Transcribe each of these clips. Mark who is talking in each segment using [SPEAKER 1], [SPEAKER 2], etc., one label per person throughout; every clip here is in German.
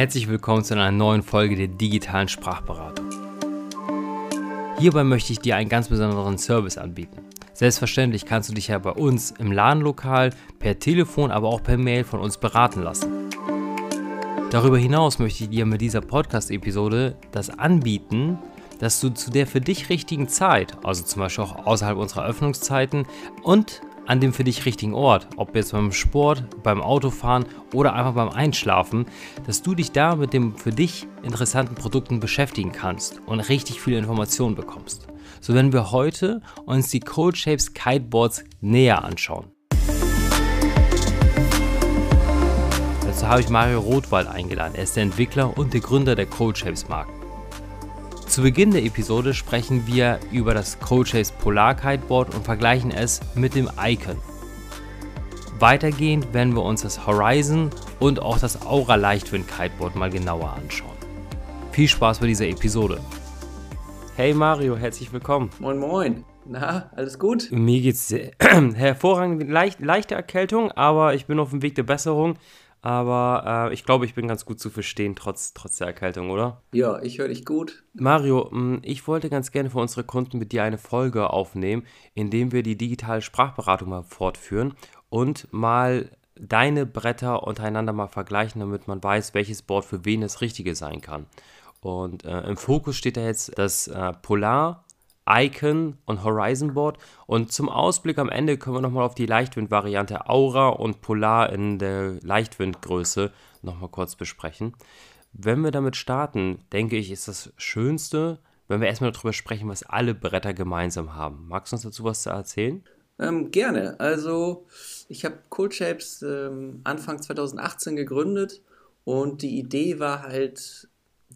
[SPEAKER 1] Herzlich willkommen zu einer neuen Folge der digitalen Sprachberatung. Hierbei möchte ich dir einen ganz besonderen Service anbieten. Selbstverständlich kannst du dich ja bei uns im Ladenlokal, per Telefon, aber auch per Mail von uns beraten lassen. Darüber hinaus möchte ich dir mit dieser Podcast-Episode das anbieten, dass du zu der für dich richtigen Zeit, also zum Beispiel auch außerhalb unserer Öffnungszeiten und an dem für dich richtigen Ort, ob jetzt beim Sport, beim Autofahren oder einfach beim Einschlafen, dass du dich da mit den für dich interessanten Produkten beschäftigen kannst und richtig viele Informationen bekommst. So werden wir heute uns die Cold Shapes Kiteboards näher anschauen. Dazu habe ich Mario Rothwald eingeladen. Er ist der Entwickler und der Gründer der Cold Shapes Marken. Zu Beginn der Episode sprechen wir über das Coaches Polar Kiteboard und vergleichen es mit dem Icon. Weitergehend werden wir uns das Horizon und auch das Aura Leichtwind Kiteboard mal genauer anschauen. Viel Spaß bei dieser Episode. Hey Mario, herzlich willkommen.
[SPEAKER 2] Moin Moin. Na, alles gut?
[SPEAKER 1] Mir geht's hervorragend, leicht, leichte Erkältung, aber ich bin auf dem Weg der Besserung. Aber äh, ich glaube, ich bin ganz gut zu verstehen, trotz, trotz der Erkältung, oder?
[SPEAKER 2] Ja, ich höre dich gut.
[SPEAKER 1] Mario, hm, ich wollte ganz gerne für unsere Kunden mit dir eine Folge aufnehmen, in dem wir die digitale Sprachberatung mal fortführen und mal deine Bretter untereinander mal vergleichen, damit man weiß, welches Board für wen das Richtige sein kann. Und äh, im Fokus steht da jetzt das äh, Polar Icon und Horizon Board. Und zum Ausblick am Ende können wir nochmal auf die Leichtwind-Variante Aura und Polar in der Leichtwindgröße nochmal kurz besprechen. Wenn wir damit starten, denke ich, ist das Schönste, wenn wir erstmal darüber sprechen, was alle Bretter gemeinsam haben. Magst du uns dazu was erzählen?
[SPEAKER 2] Ähm, gerne. Also, ich habe Cold Shapes ähm, Anfang 2018 gegründet und die Idee war halt,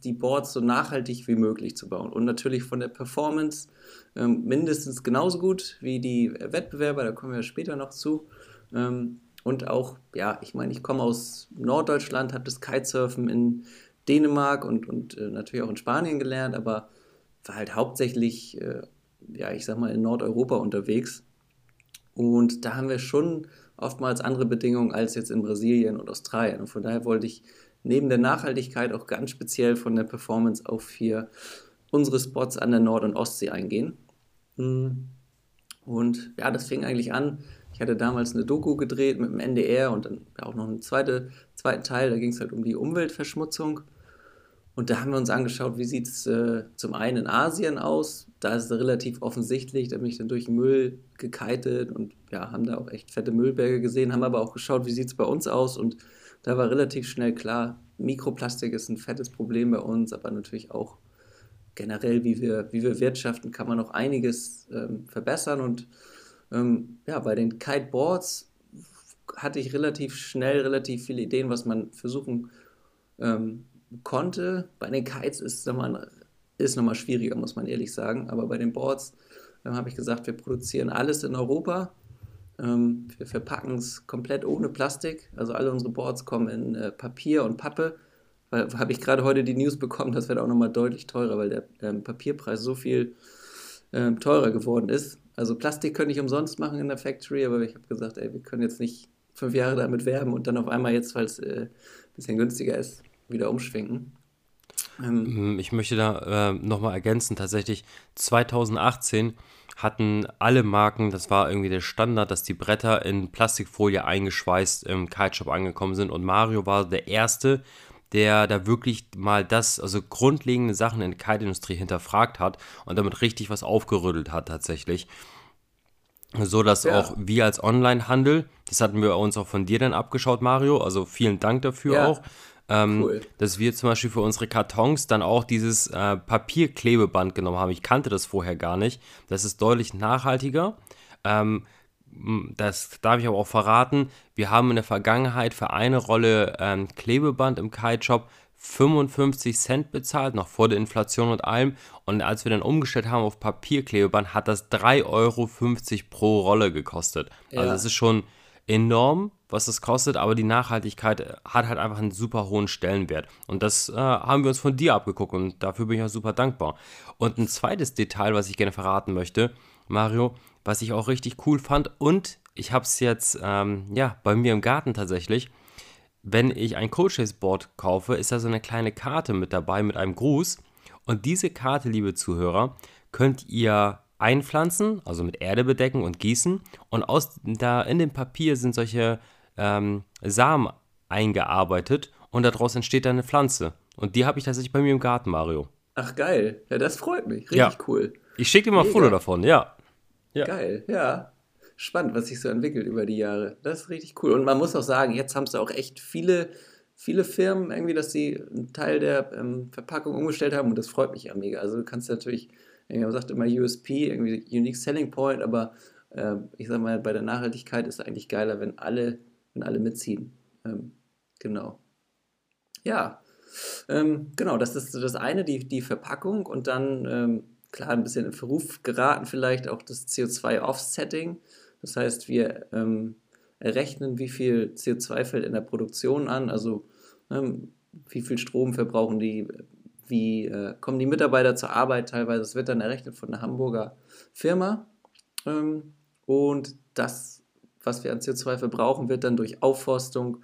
[SPEAKER 2] die Boards so nachhaltig wie möglich zu bauen. Und natürlich von der Performance ähm, mindestens genauso gut wie die Wettbewerber, da kommen wir später noch zu. Ähm, und auch, ja, ich meine, ich komme aus Norddeutschland, habe das Kitesurfen in Dänemark und, und äh, natürlich auch in Spanien gelernt, aber war halt hauptsächlich, äh, ja, ich sag mal, in Nordeuropa unterwegs. Und da haben wir schon oftmals andere Bedingungen als jetzt in Brasilien und Australien. Und von daher wollte ich neben der Nachhaltigkeit auch ganz speziell von der Performance auf hier unsere Spots an der Nord- und Ostsee eingehen. Hm. Und ja, das fing eigentlich an. Ich hatte damals eine Doku gedreht mit dem NDR und dann auch noch einen zweite, zweiten Teil, da ging es halt um die Umweltverschmutzung. Und da haben wir uns angeschaut, wie sieht es äh, zum einen in Asien aus. Da ist es relativ offensichtlich, da bin ich dann durch Müll gekitet und ja, haben da auch echt fette Müllberge gesehen, haben aber auch geschaut, wie sieht es bei uns aus und da war relativ schnell klar, Mikroplastik ist ein fettes Problem bei uns, aber natürlich auch generell, wie wir, wie wir wirtschaften, kann man noch einiges ähm, verbessern. Und ähm, ja, bei den Kiteboards hatte ich relativ schnell relativ viele Ideen, was man versuchen ähm, konnte. Bei den Kites ist es nochmal, ist nochmal schwieriger, muss man ehrlich sagen. Aber bei den Boards äh, habe ich gesagt, wir produzieren alles in Europa ähm, wir verpacken es komplett ohne Plastik. Also alle unsere Boards kommen in äh, Papier und Pappe. Habe ich gerade heute die News bekommen, das wird auch nochmal deutlich teurer, weil der ähm, Papierpreis so viel ähm, teurer geworden ist. Also Plastik könnte ich umsonst machen in der Factory, aber ich habe gesagt, ey, wir können jetzt nicht fünf Jahre damit werben und dann auf einmal jetzt, weil es äh, ein bisschen günstiger ist, wieder umschwenken.
[SPEAKER 1] Ähm, ich möchte da äh, nochmal ergänzen, tatsächlich 2018 hatten alle Marken, das war irgendwie der Standard, dass die Bretter in Plastikfolie eingeschweißt im Kiteshop angekommen sind. Und Mario war der Erste, der da wirklich mal das, also grundlegende Sachen in der Kite-Industrie hinterfragt hat und damit richtig was aufgerüttelt hat tatsächlich. So dass ja. auch wir als Online-Handel, das hatten wir uns auch von dir dann abgeschaut, Mario, also vielen Dank dafür ja. auch, ähm, cool. Dass wir zum Beispiel für unsere Kartons dann auch dieses äh, Papierklebeband genommen haben. Ich kannte das vorher gar nicht. Das ist deutlich nachhaltiger. Ähm, das darf ich aber auch verraten. Wir haben in der Vergangenheit für eine Rolle ähm, Klebeband im Kite-Shop 55 Cent bezahlt, noch vor der Inflation und allem. Und als wir dann umgestellt haben auf Papierklebeband, hat das 3,50 Euro pro Rolle gekostet. Also ja. Also das ist schon enorm, was es kostet, aber die Nachhaltigkeit äh, hat halt einfach einen super hohen Stellenwert. Und das äh, haben wir uns von dir abgeguckt und dafür bin ich auch super dankbar. Und ein zweites Detail, was ich gerne verraten möchte, Mario, was ich auch richtig cool fand und ich habe es jetzt ähm, ja bei mir im Garten tatsächlich. wenn ich ein Coaches Board kaufe, ist da so eine kleine Karte mit dabei mit einem Gruß. Und diese Karte, liebe Zuhörer, könnt ihr einpflanzen, also mit Erde bedecken und gießen. Und aus, da in dem Papier sind solche ähm, Samen eingearbeitet und daraus entsteht dann eine Pflanze. Und die habe ich tatsächlich bei mir im Garten, Mario.
[SPEAKER 2] Ach geil, ja, das freut mich. Richtig
[SPEAKER 1] Ja.
[SPEAKER 2] cool.
[SPEAKER 1] Ich schicke dir mal ein. Foto davon, ja. Ja.
[SPEAKER 2] Geil, ja. Spannend, was sich so entwickelt über die Jahre. Das ist richtig cool. Und man muss auch sagen, jetzt haben es auch echt viele, viele Firmen irgendwie, dass sie einen Teil der ähm, Verpackung umgestellt haben und das freut mich ja mega. Also du kannst natürlich, man sagt immer USP, irgendwie Unique Selling Point, aber ähm, ich sag mal, bei der Nachhaltigkeit ist es eigentlich geiler, wenn alle, wenn alle mitziehen. Ähm, genau. Ja, ähm, genau, das ist das eine, die, die Verpackung und dann, ähm, klar, ein bisschen in Verruf geraten vielleicht auch das CO2-Offsetting. Das heißt, wir ähm, errechnen, wie viel CO2 fällt in der Produktion an, also ähm, wie viel Strom verbrauchen die, wie äh, kommen die Mitarbeiter zur Arbeit teilweise. Das wird dann errechnet von einer Hamburger Firma. Ähm, und das, was wir an CO2 verbrauchen, wird dann durch Aufforstung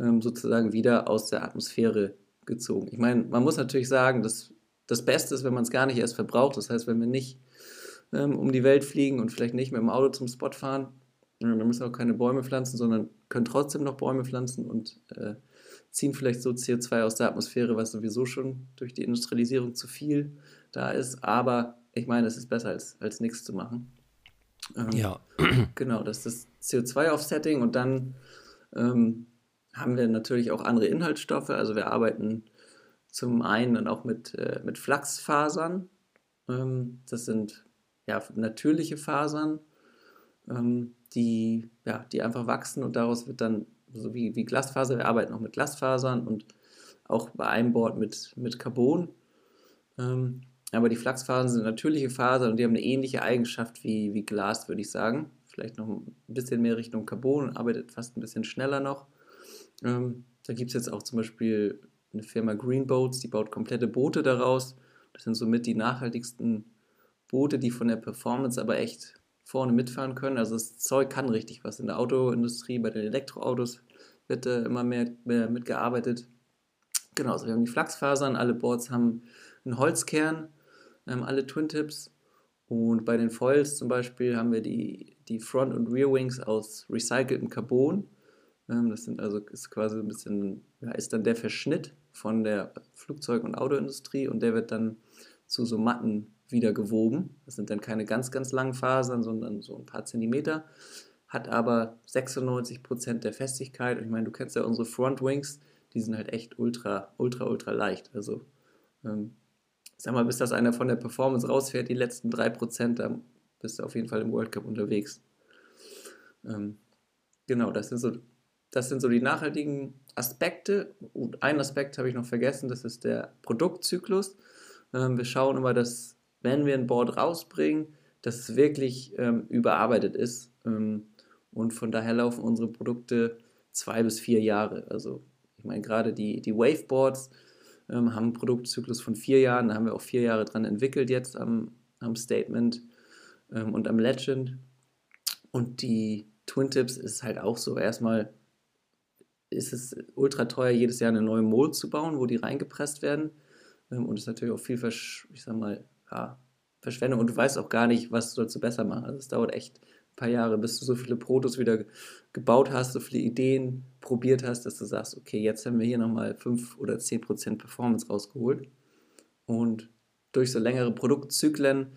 [SPEAKER 2] ähm, sozusagen wieder aus der Atmosphäre gezogen. Ich meine, man muss natürlich sagen, dass das Beste ist, wenn man es gar nicht erst verbraucht. Das heißt, wenn wir nicht ähm, um die Welt fliegen und vielleicht nicht mit dem Auto zum Spot fahren, äh, dann müssen wir auch keine Bäume pflanzen, sondern können trotzdem noch Bäume pflanzen und äh, ziehen vielleicht so CO2 aus der Atmosphäre, was sowieso schon durch die Industrialisierung zu viel da ist. Aber ich meine, es ist besser als, als nichts zu machen. Ähm,
[SPEAKER 1] Ja.
[SPEAKER 2] Genau, das ist das CO2-Offsetting und dann ähm, haben wir natürlich auch andere Inhaltsstoffe. Also wir arbeiten zum einen dann auch mit, äh, mit Flachsfasern. Ähm, das sind ja natürliche Fasern, ähm, die, ja, die einfach wachsen und daraus wird dann so wie, wie Glasfaser. Wir arbeiten auch mit Glasfasern und auch bei einem Board mit, mit Carbon. Ähm, aber die Flachsfasern sind natürliche Fasern und die haben eine ähnliche Eigenschaft wie, wie Glas, würde ich sagen. Vielleicht noch ein bisschen mehr Richtung Carbon, arbeitet fast ein bisschen schneller noch. Ähm, da gibt es jetzt auch zum Beispiel eine Firma Green Boats, die baut komplette Boote daraus. Das sind somit die nachhaltigsten Boote, die von der Performance aber echt vorne mitfahren können. Also das Zeug kann richtig was. In der Autoindustrie, bei den Elektroautos wird äh, immer mehr, mehr mitgearbeitet. Genau, also wir haben die Flachsfasern, alle Boards haben einen Holzkern, ähm, alle Twin Tips. Und bei den Foils zum Beispiel haben wir die, die Front- und Rear Wings aus recyceltem Carbon. Ähm, das sind also ist quasi ein bisschen, ja, ist dann der Verschnitt von der Flugzeug- und Autoindustrie und der wird dann zu so Matten wieder gewoben. Das sind dann keine ganz, ganz langen Fasern, sondern so ein paar Zentimeter. Hat aber 96% der Festigkeit. Ich meine, du kennst ja unsere Front Wings, die sind halt echt ultra, ultra, ultra leicht. Also, ähm, sag mal, bis das einer von der Performance rausfährt, die letzten 3%, dann bist du auf jeden Fall im World Cup unterwegs. Ähm, genau, das sind so das sind so die nachhaltigen Aspekte. Und einen Aspekt habe ich noch vergessen, das ist der Produktzyklus. Ähm, wir schauen immer, dass, wenn wir ein Board rausbringen, dass es wirklich ähm, überarbeitet ist. Ähm, und von daher laufen unsere Produkte zwei bis vier Jahre. Also, ich meine, gerade die, die Waveboards haben einen Produktzyklus von vier Jahren. Da haben wir auch vier Jahre dran entwickelt jetzt am, am Statement ähm, und am Legend. Und die Twin Tips ist halt auch so. Erstmal ist es ultra teuer, jedes Jahr eine neue Mold zu bauen, wo die reingepresst werden. Ähm, und es ist natürlich auch viel, Versch ich sag mal, ja, Verschwendung. Und du weißt auch gar nicht, was sollst du besser machen. Also es dauert echt paar Jahre, bis du so viele Protos wieder gebaut hast, so viele Ideen probiert hast, dass du sagst, okay, jetzt haben wir hier nochmal 5 oder 10% Performance rausgeholt. Und durch so längere Produktzyklen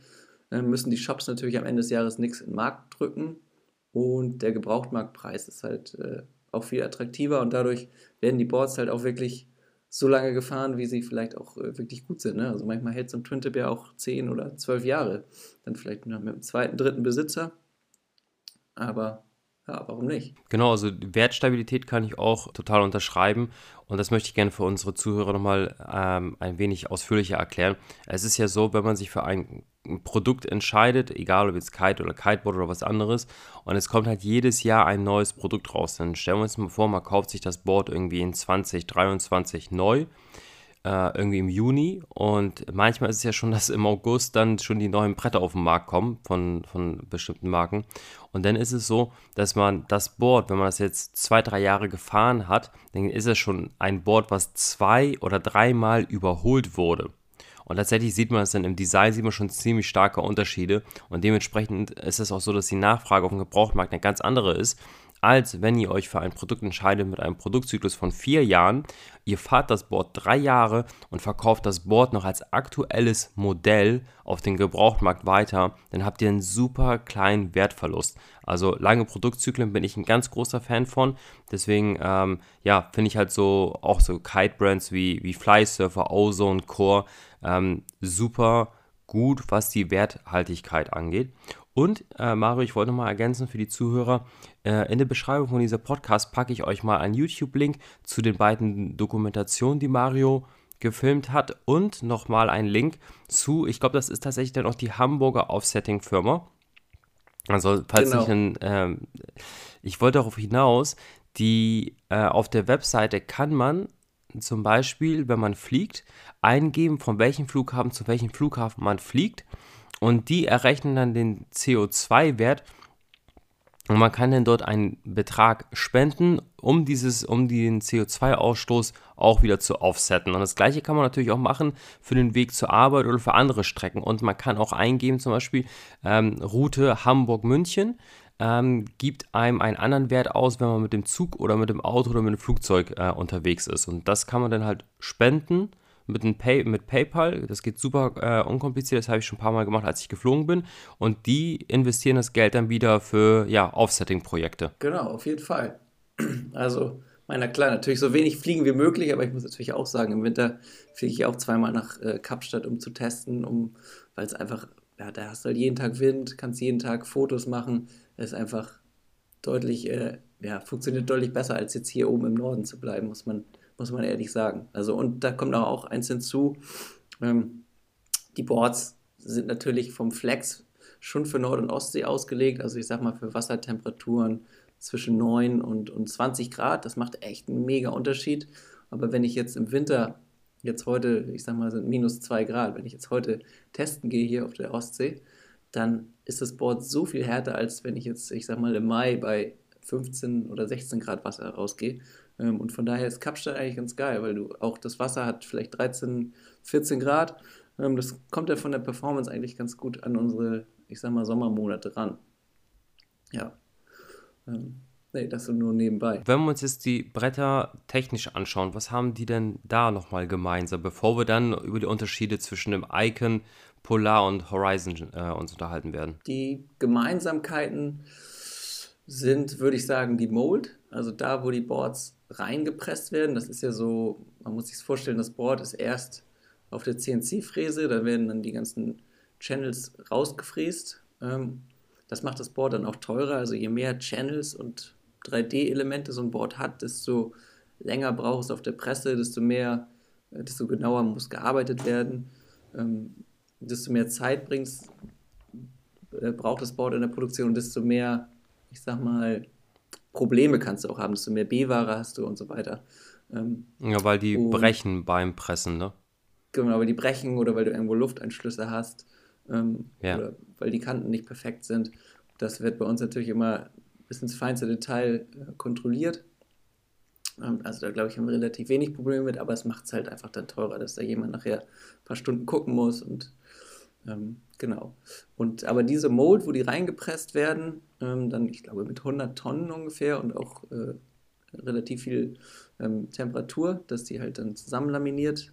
[SPEAKER 2] äh, müssen die Shops natürlich am Ende des Jahres nichts in den Markt drücken. Und der Gebrauchtmarktpreis ist halt äh, auch viel attraktiver und dadurch werden die Boards halt auch wirklich so lange gefahren, wie sie vielleicht auch äh, wirklich gut sind. Ne? Also manchmal hält so ein Twin Tip ja auch 10 oder 12 Jahre. Dann vielleicht mit dem zweiten, dritten Besitzer. Aber ja, warum nicht?
[SPEAKER 1] Genau, also Wertstabilität kann ich auch total unterschreiben und das möchte ich gerne für unsere Zuhörer nochmal ähm, ein wenig ausführlicher erklären. Es ist ja so, wenn man sich für ein Produkt entscheidet, egal ob jetzt Kite oder Kiteboard oder was anderes, und es kommt halt jedes Jahr ein neues Produkt raus, dann stellen wir uns mal vor, man kauft sich das Board irgendwie in 2023 neu äh, irgendwie im Juni und manchmal ist es ja schon, dass im August dann schon die neuen Bretter auf den Markt kommen von, von bestimmten Marken. Und dann ist es so, dass man das Board, wenn man das jetzt zwei, drei Jahre gefahren hat, dann ist es schon ein Board, was zwei oder dreimal überholt wurde. Und tatsächlich sieht man es dann im Design, sieht man schon ziemlich starke Unterschiede. Und dementsprechend ist es auch so, dass die Nachfrage auf dem Gebrauchtmarkt eine ganz andere ist, als wenn ihr euch für ein Produkt entscheidet mit einem Produktzyklus von vier Jahren. Ihr fahrt das Board drei Jahre und verkauft das Board noch als aktuelles Modell auf den Gebrauchtmarkt weiter, dann habt ihr einen super kleinen Wertverlust. Also lange Produktzyklen bin ich ein ganz großer Fan von. Deswegen, ähm, ja, finde ich halt so auch so Kite-Brands wie, wie Flysurfer, Ozone, Core ähm, super gut, was die Werthaltigkeit angeht. Und äh, Mario, ich wollte noch mal ergänzen für die Zuhörer, äh, in der Beschreibung von dieser Podcast packe ich euch mal einen YouTube-Link zu den beiden Dokumentationen, die Mario gefilmt hat und nochmal einen Link zu, ich glaube, das ist tatsächlich dann auch die Hamburger Offsetting-Firma. Also, falls genau. ich ein, ähm, ich wollte darauf hinaus, die äh, auf der Webseite kann man zum Beispiel, wenn man fliegt, eingeben, von welchem Flughafen zu welchem Flughafen man fliegt und die errechnen dann den CO2-Wert und man kann dann dort einen Betrag spenden, um, dieses, um den CO2-Ausstoß auch wieder zu offsetten. Und das gleiche kann man natürlich auch machen für den Weg zur Arbeit oder für andere Strecken. Und man kann auch eingeben, zum Beispiel ähm, Route Hamburg-München. Ähm, gibt einem einen anderen Wert aus, wenn man mit dem Zug oder mit dem Auto oder mit dem Flugzeug äh, unterwegs ist. Und das kann man dann halt spenden mit, Pay, mit PayPal. Das geht super äh, unkompliziert. Das habe ich schon ein paar Mal gemacht, als ich geflogen bin. Und die investieren das Geld dann wieder für ja, Offsetting-Projekte.
[SPEAKER 2] Genau, auf jeden Fall. Also, meiner klar, natürlich so wenig fliegen wie möglich, aber ich muss natürlich auch sagen, im Winter fliege ich auch zweimal nach äh, Kapstadt, um zu testen, um, weil es einfach, ja, da hast du halt jeden Tag Wind, kannst jeden Tag Fotos machen. Es ist einfach deutlich, äh, ja, funktioniert deutlich besser, als jetzt hier oben im Norden zu bleiben, muss man muss man ehrlich sagen. Also, und da kommt auch eins hinzu: ähm, die Boards sind natürlich vom Flex schon für Nord- und Ostsee ausgelegt. Also, ich sag mal, für Wassertemperaturen zwischen 9 und, und 20 Grad. Das macht echt einen mega Unterschied. Aber wenn ich jetzt im Winter, jetzt heute, ich sag mal, sind minus 2 Grad, wenn ich jetzt heute testen gehe hier auf der Ostsee, dann ist das Board so viel härter, als wenn ich jetzt, ich sag mal, im Mai bei 15 oder 16 Grad Wasser rausgehe. Ähm, und von daher ist Kapstadt eigentlich ganz geil, weil du auch das Wasser hat vielleicht 13, 14 Grad. Ähm, das kommt ja von der Performance eigentlich ganz gut an unsere, ich sag mal, Sommermonate ran. Ja. Ähm, nee, das nur nebenbei.
[SPEAKER 1] Wenn wir uns jetzt die Bretter technisch anschauen, was haben die denn da nochmal gemeinsam, bevor wir dann über die Unterschiede zwischen dem Icon, Polar und Horizon äh, uns unterhalten werden?
[SPEAKER 2] Die Gemeinsamkeiten sind, würde ich sagen, die Mold. Also da, wo die Boards reingepresst werden. Das ist ja so, man muss sich vorstellen, das Board ist erst auf der CNC-Fräse, da werden dann die ganzen Channels rausgefräst. Ähm, das macht das Board dann auch teurer. Also je mehr Channels und 3D-Elemente so ein Board hat, desto länger braucht es auf der Presse, desto mehr, äh, desto genauer muss gearbeitet werden, ähm, desto mehr Zeit bringt's, äh, braucht das Board in der Produktion, desto mehr, ich sag mal, Probleme kannst du auch haben, desto mehr B-Ware hast du und so weiter.
[SPEAKER 1] Ähm, ja, weil die brechen beim Pressen, ne?
[SPEAKER 2] Genau, weil die brechen oder weil du irgendwo Lufteinschlüsse hast ähm, ja. oder weil die Kanten nicht perfekt sind. Das wird bei uns natürlich immer bis ins feinste Detail äh, kontrolliert. Ähm, also da glaube ich, haben wir relativ wenig Probleme mit, aber es macht es halt einfach dann teurer, dass da jemand nachher ein paar Stunden gucken muss und ähm, genau. Und aber diese Mold, wo die reingepresst werden, ähm, dann, ich glaube, mit 100 Tonnen ungefähr und auch äh, relativ viel ähm, Temperatur, dass die halt dann zusammenlaminiert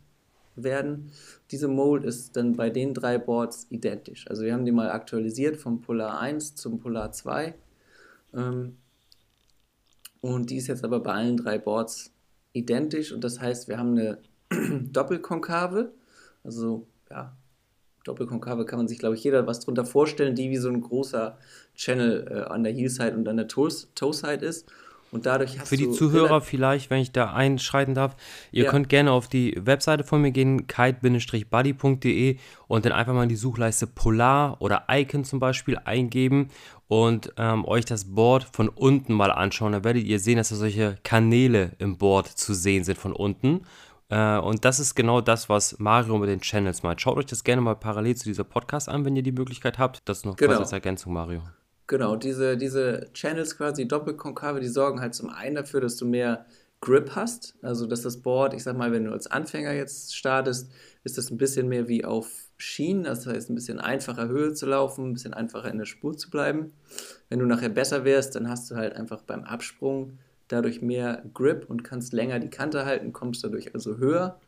[SPEAKER 2] werden. Diese Mold ist dann bei den drei Boards identisch. Also wir haben die mal aktualisiert vom Polar 1 zum Polar 2. Ähm, und die ist jetzt aber bei allen drei Boards identisch und das heißt, wir haben eine Doppelkonkave, also ja, Doppelkonkave kann man sich, glaube ich, jeder was drunter vorstellen, die wie so ein großer Channel äh, an der Heel-Side und an der Toe-Side ist. Und dadurch
[SPEAKER 1] hast Für die Zuhörer vielleicht, wenn ich da einschreiten darf, ihr ja. könnt gerne auf die Webseite von mir gehen, kite-buddy.de und dann einfach mal in die Suchleiste Polar oder Icon zum Beispiel eingeben und ähm, euch das Board von unten mal anschauen. Da werdet ihr sehen, dass da solche Kanäle im Board zu sehen sind von unten Äh, und das ist genau das, was Mario mit den Channels meint. Schaut euch das gerne mal parallel zu dieser Podcast an, wenn ihr die Möglichkeit habt. Das noch genau. quasi als Ergänzung, Mario.
[SPEAKER 2] Genau, diese, diese Channels quasi doppelkonkave, die sorgen halt zum einen dafür, dass du mehr Grip hast. Also, dass das Board, ich sag mal, wenn du als Anfänger jetzt startest, ist das ein bisschen mehr wie auf Schienen. Das heißt, ein bisschen einfacher Höhe zu laufen, ein bisschen einfacher in der Spur zu bleiben. Wenn du nachher besser wärst, dann hast du halt einfach beim Absprung dadurch mehr Grip und kannst länger die Kante halten, kommst dadurch also höher.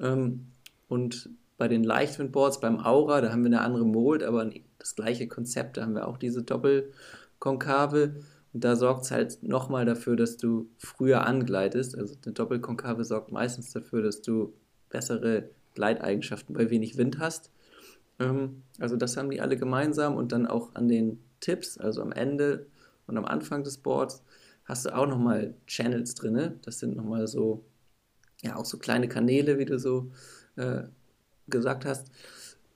[SPEAKER 2] Ähm, und bei den Leichtwindboards, beim Aura, da haben wir eine andere Mold, aber das gleiche Konzept, da haben wir auch diese Doppelkonkave. Und da sorgt es halt nochmal dafür, dass du früher angleitest. Also eine Doppelkonkave sorgt meistens dafür, dass du bessere Gleiteigenschaften bei wenig Wind hast. Ähm, also das haben die alle gemeinsam und dann auch an den Tipps, also am Ende und am Anfang des Boards, hast du auch nochmal Channels drin. Das sind nochmal so, ja, auch so kleine Kanäle, wie du so äh, gesagt hast.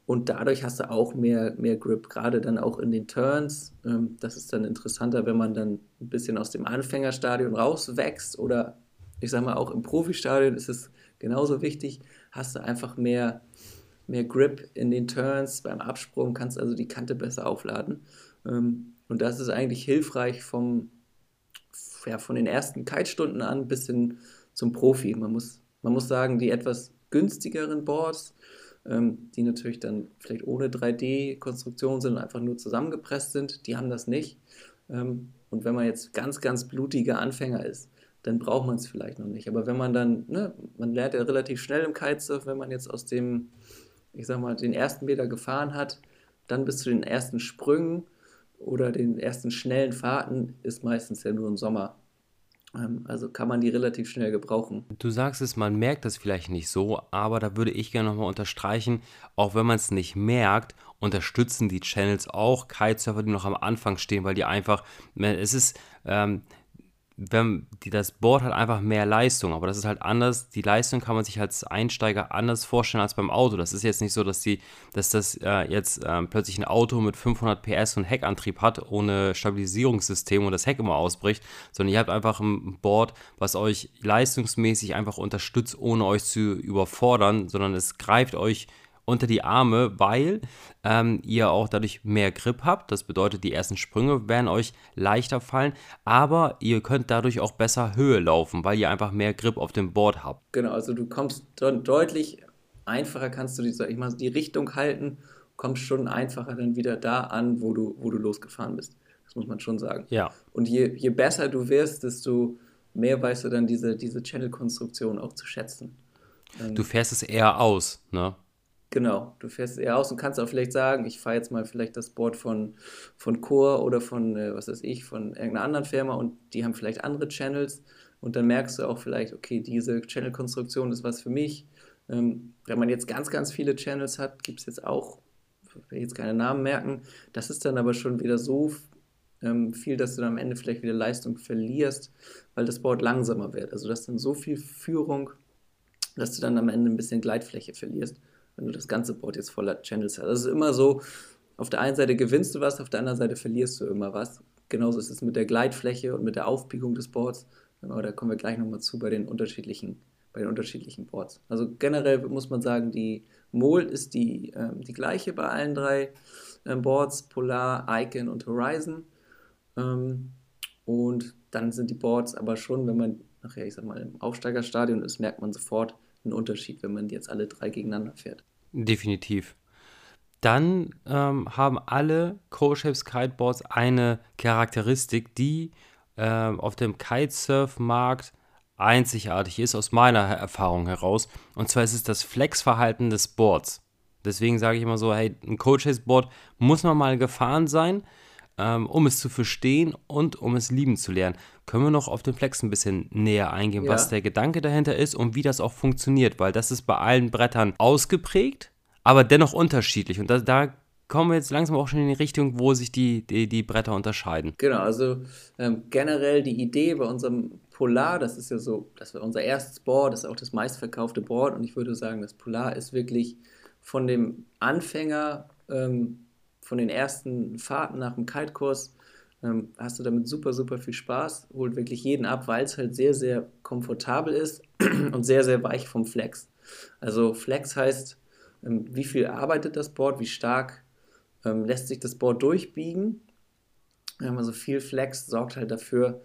[SPEAKER 2] Und dadurch hast du auch mehr, mehr Grip, gerade dann auch in den Turns. Ähm, das ist dann interessanter, wenn man dann ein bisschen aus dem Anfängerstadion rauswächst oder ich sag mal auch im Profistadion ist es genauso wichtig, hast du einfach mehr, mehr Grip in den Turns, beim Absprung kannst also die Kante besser aufladen. Ähm, und das ist eigentlich hilfreich vom, ja, von den ersten Kitestunden an bis hin zum Profi. Man muss, man muss sagen, die etwas günstigeren Boards, ähm, die natürlich dann vielleicht ohne 3D-Konstruktion sind und einfach nur zusammengepresst sind, die haben das nicht. Ähm, und wenn man jetzt ganz, ganz blutiger Anfänger ist, dann braucht man es vielleicht noch nicht. Aber wenn man dann, ne, man lernt ja relativ schnell im Kitesurf, wenn man jetzt aus dem, ich sag mal, den ersten Meter gefahren hat, dann bis zu den ersten Sprüngen oder den ersten schnellen Fahrten ist meistens ja nur im Sommer. Ähm, also kann man die relativ schnell gebrauchen.
[SPEAKER 1] Du sagst es, man merkt das vielleicht nicht so, aber da würde ich gerne nochmal unterstreichen, auch wenn man es nicht merkt, unterstützen die Channels auch Kitesurfer, die noch am Anfang stehen, weil die einfach, es ist, ähm, wenn die, das Board hat einfach mehr Leistung, aber das ist halt anders. Die Leistung kann man sich als Einsteiger anders vorstellen als beim Auto. Das ist jetzt nicht so, dass die, dass das äh, jetzt äh, plötzlich ein Auto mit 500 PS und Heckantrieb hat, ohne Stabilisierungssystem und das Heck immer ausbricht, sondern ihr habt einfach ein Board, was euch leistungsmäßig einfach unterstützt, ohne euch zu überfordern, sondern es greift euch unter die Arme, weil ähm, ihr auch dadurch mehr Grip habt. Das bedeutet, die ersten Sprünge werden euch leichter fallen, aber ihr könnt dadurch auch besser Höhe laufen, weil ihr einfach mehr Grip auf dem Board habt.
[SPEAKER 2] Genau, also du kommst dann deutlich einfacher, kannst du die, sag ich mal, die Richtung halten, kommst schon einfacher dann wieder da an, wo du, wo du losgefahren bist. Das muss man schon sagen.
[SPEAKER 1] Ja.
[SPEAKER 2] Und je, je besser du wirst, desto mehr weißt du dann diese, diese Channel-Konstruktion auch zu schätzen.
[SPEAKER 1] Du fährst es eher aus, ne?
[SPEAKER 2] Genau, du fährst eher aus und kannst auch vielleicht sagen, ich fahre jetzt mal vielleicht das Board von, von Core oder von, äh, was weiß ich, von irgendeiner anderen Firma und die haben vielleicht andere Channels und dann merkst du auch vielleicht, okay, diese Channel-Konstruktion ist was für mich. Ähm, wenn man jetzt ganz, ganz viele Channels hat, gibt es jetzt auch, ich will jetzt keine Namen merken, das ist dann aber schon wieder so ähm, viel, dass du dann am Ende vielleicht wieder Leistung verlierst, weil das Board langsamer wird. Also das ist dann so viel Führung, dass du dann am Ende ein bisschen Gleitfläche verlierst wenn du das ganze Board jetzt voller Channels hast. Das ist immer so, auf der einen Seite gewinnst du was, auf der anderen Seite verlierst du immer was. Genauso ist es mit der Gleitfläche und mit der Aufbiegung des Boards. Aber da kommen wir gleich nochmal zu bei den unterschiedlichen, bei den unterschiedlichen Boards. Also generell muss man sagen, die Mold ist die, äh, die gleiche bei allen drei äh, Boards, Polar, Icon und Horizon. Ähm, und dann sind die Boards aber schon, wenn man nachher, ich sag mal, im Aufsteigerstadion ist, merkt man sofort, ein Unterschied, wenn man jetzt alle drei gegeneinander fährt.
[SPEAKER 1] Definitiv. Dann ähm, haben alle Co-Shapes Kiteboards eine Charakteristik, die äh, auf dem Kitesurf-Markt einzigartig ist, aus meiner Erfahrung heraus. Und zwar ist es das Flexverhalten des Boards. Deswegen sage ich immer so, hey, ein Co-Chase-Board muss man mal gefahren sein, ähm, um es zu verstehen und um es lieben zu lernen. Können wir noch auf den Flex ein bisschen näher eingehen, ja. was der Gedanke dahinter ist und wie das auch funktioniert, weil das ist bei allen Brettern ausgeprägt, aber dennoch unterschiedlich. Und da, da kommen wir jetzt langsam auch schon in die Richtung, wo sich die, die, die Bretter unterscheiden.
[SPEAKER 2] Genau, also ähm, generell die Idee bei unserem Polar, das ist ja so, das war unser erstes Board, das ist auch das meistverkaufte Board und ich würde sagen, das Polar ist wirklich von dem Anfänger ähm, von den ersten Fahrten nach dem Kaltkurs ähm, hast du damit super, super viel Spaß, holt wirklich jeden ab, weil es halt sehr, sehr komfortabel ist. und sehr, sehr weich vom Flex. Also Flex heißt, ähm, wie viel arbeitet das Board, wie stark ähm, lässt sich das Board durchbiegen. Also viel Flex sorgt halt dafür,